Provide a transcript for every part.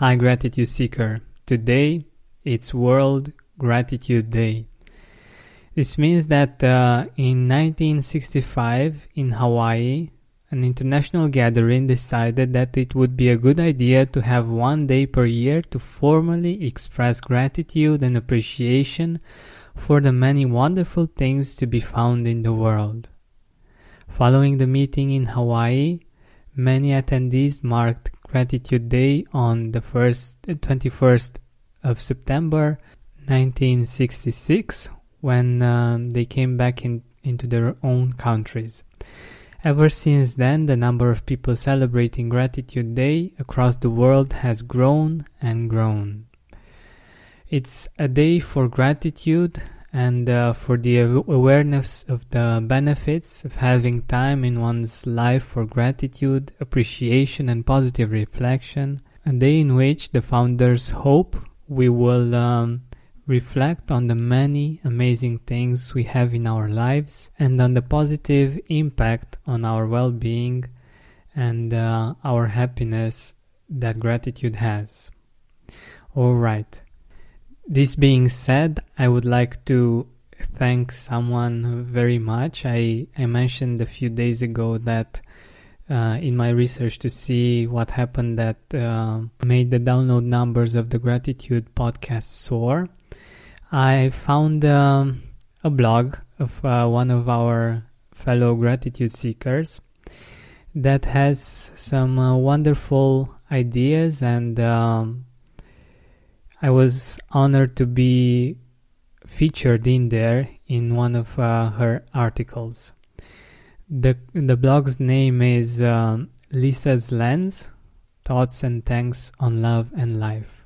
Hi, Gratitude Seeker. Today it's World Gratitude Day. This means that uh, in 1965 in Hawaii, an international gathering decided that it would be a good idea to have one day per year to formally express gratitude and appreciation for the many wonderful things to be found in the world. Following the meeting in Hawaii, many attendees marked Gratitude Day on the first, 21st of September 1966 when um, they came back in, into their own countries. Ever since then, the number of people celebrating Gratitude Day across the world has grown and grown. It's a day for gratitude and uh, for the awareness of the benefits of having time in one's life for gratitude, appreciation, and positive reflection. A day in which the founders hope we will um, reflect on the many amazing things we have in our lives and on the positive impact on our well being and uh, our happiness that gratitude has. Alright. This being said, I would like to thank someone very much. I, I mentioned a few days ago that uh, in my research to see what happened that uh, made the download numbers of the Gratitude podcast soar, I found um, a blog of uh, one of our fellow gratitude seekers that has some uh, wonderful ideas and um, I was honored to be featured in there in one of uh, her articles. The the blog's name is um, Lisa's Lens: Thoughts and Thanks on Love and Life,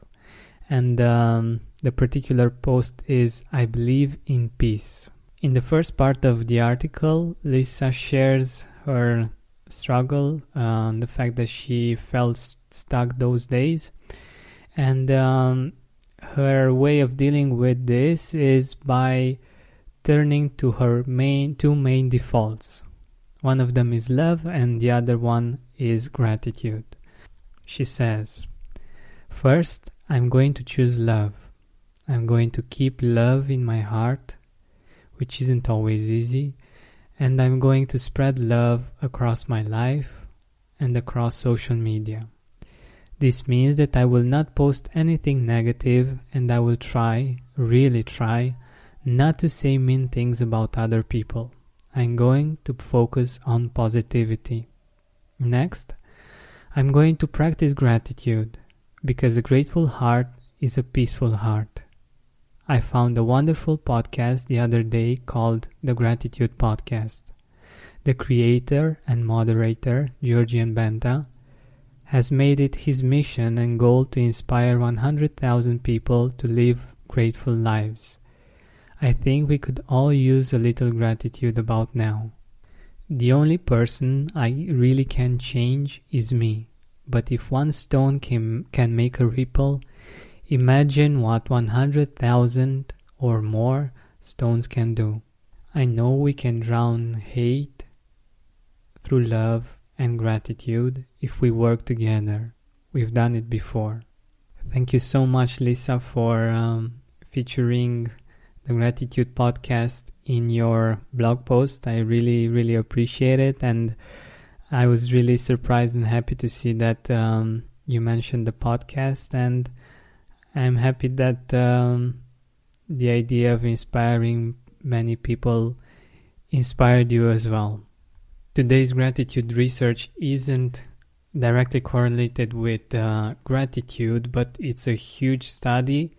and um, the particular post is "I believe in peace." In the first part of the article, Lisa shares her struggle, uh, the fact that she felt stuck those days, and um, her way of dealing with this is by turning to her main two main defaults. One of them is love and the other one is gratitude. She says, First, I'm going to choose love. I'm going to keep love in my heart, which isn't always easy, and I'm going to spread love across my life and across social media. This means that I will not post anything negative and I will try, really try, not to say mean things about other people. I'm going to focus on positivity. Next, I'm going to practice gratitude because a grateful heart is a peaceful heart. I found a wonderful podcast the other day called the Gratitude Podcast. The creator and moderator, Georgian Benta, has made it his mission and goal to inspire 100,000 people to live grateful lives. I think we could all use a little gratitude about now. The only person I really can change is me. But if one stone can, can make a ripple, imagine what 100,000 or more stones can do. I know we can drown hate through love and gratitude if we work together. We've done it before. Thank you so much, Lisa, for um, featuring the Gratitude podcast in your blog post. I really, really appreciate it. And I was really surprised and happy to see that um, you mentioned the podcast. And I'm happy that um, the idea of inspiring many people inspired you as well. Today's gratitude research isn't directly correlated with uh, gratitude, but it's a huge study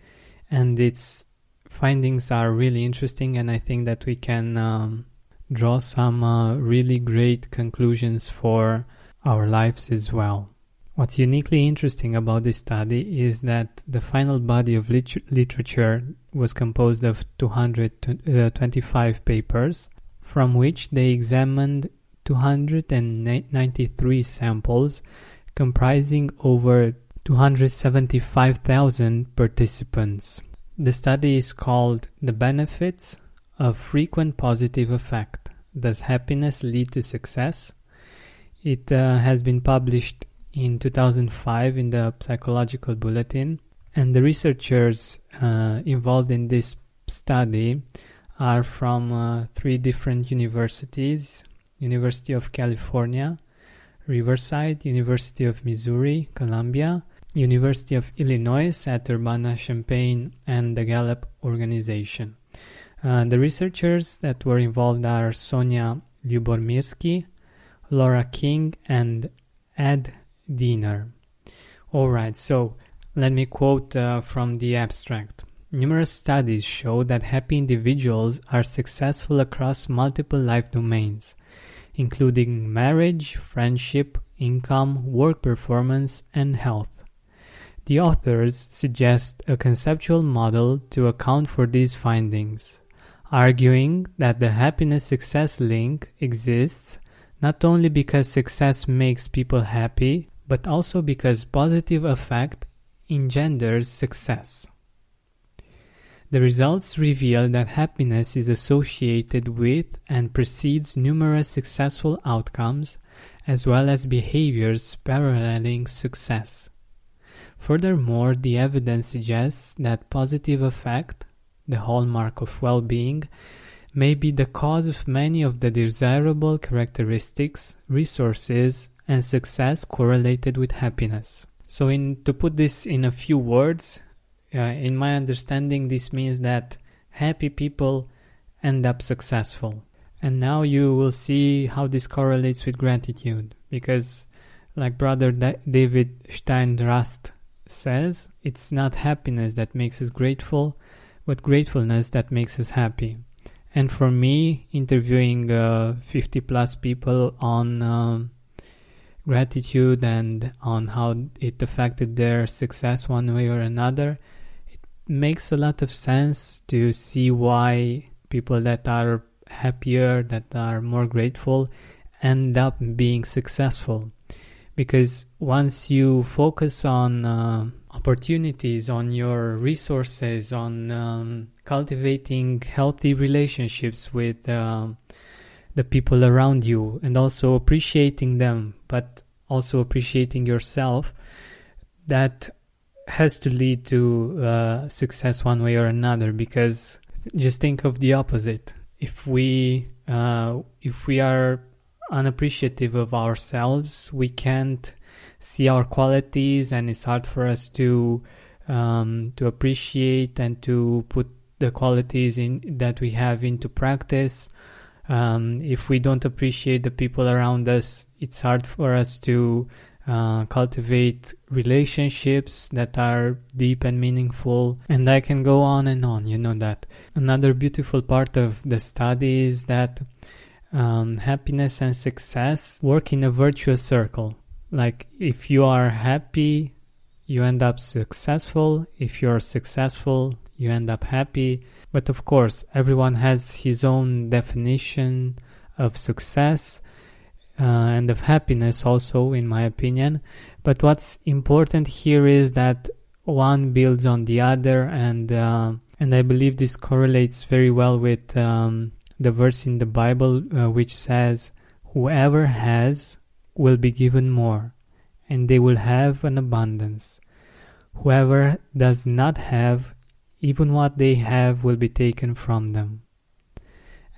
and its findings are really interesting. And I think that we can um, draw some uh, really great conclusions for our lives as well. What's uniquely interesting about this study is that the final body of lit- literature was composed of 225 uh, papers, from which they examined 293 samples comprising over 275,000 participants. The study is called The Benefits of Frequent Positive Affect Does Happiness Lead to Success? It uh, has been published in 2005 in the Psychological Bulletin. And the researchers uh, involved in this study are from uh, three different universities University of California, Riverside, University of Missouri, Columbia, University of Illinois at Urbana-Champaign, and the Gallup organization. Uh, the researchers that were involved are Sonja Lyubomirsky, Laura King, and Ed Diener. Alright, so let me quote uh, from the abstract. Numerous studies show that happy individuals are successful across multiple life domains, including marriage, friendship, income, work performance, and health. The authors suggest a conceptual model to account for these findings, arguing that the happiness success link exists not only because success makes people happy, but also because positive affect engenders success. The results reveal that happiness is associated with and precedes numerous successful outcomes, as well as behaviors paralleling success. Furthermore, the evidence suggests that positive affect, the hallmark of well being, may be the cause of many of the desirable characteristics, resources, and success correlated with happiness. So, in to put this in a few words, uh, in my understanding, this means that happy people end up successful. And now you will see how this correlates with gratitude, because, like Brother da- David Steindl-Rast says, it's not happiness that makes us grateful, but gratefulness that makes us happy. And for me, interviewing uh, 50 plus people on um, gratitude and on how it affected their success one way or another, makes a lot of sense to see why people that are happier, that are more grateful, end up being successful. Because once you focus on uh, opportunities, on your resources, on um, cultivating healthy relationships with um, the people around you and also appreciating them, but also appreciating yourself, that has to lead to uh, success one way or another. Because just think of the opposite. If we uh, if we are unappreciative of ourselves, we can't see our qualities, and it's hard for us to um, to appreciate and to put the qualities in that we have into practice um, if we don't appreciate the people around us, it's hard for us to uh, cultivate relationships that are deep and meaningful. And I can go on and on, you know that. Another beautiful part of the study is that um, happiness and success work in a virtuous circle. Like if you are happy, you end up successful. If you're successful, you end up happy. But of course, everyone has his own definition of success uh, and of happiness, also, in my opinion. But what's important here is that one builds on the other, and uh, and I believe this correlates very well with um, the verse in the Bible uh, which says, "Whoever has will be given more, and they will have an abundance. Whoever does not have, even what they have will be taken from them.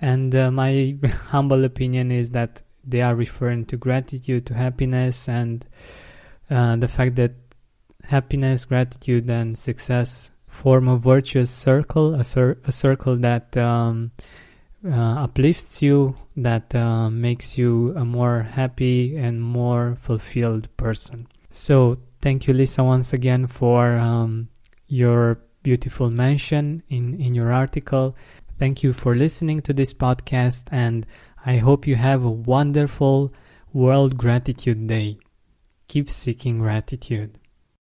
And uh, my humble opinion is that they are referring to gratitude, to happiness, and uh, the fact that happiness, gratitude, and success form a virtuous circle, a, cir- a circle that um, uh, uplifts you, that uh, makes you a more happy and more fulfilled person. So, thank you, Lisa, once again for um, your beautiful mention in, in your article. Thank you for listening to this podcast, and I hope you have a wonderful World Gratitude Day. Keep seeking gratitude.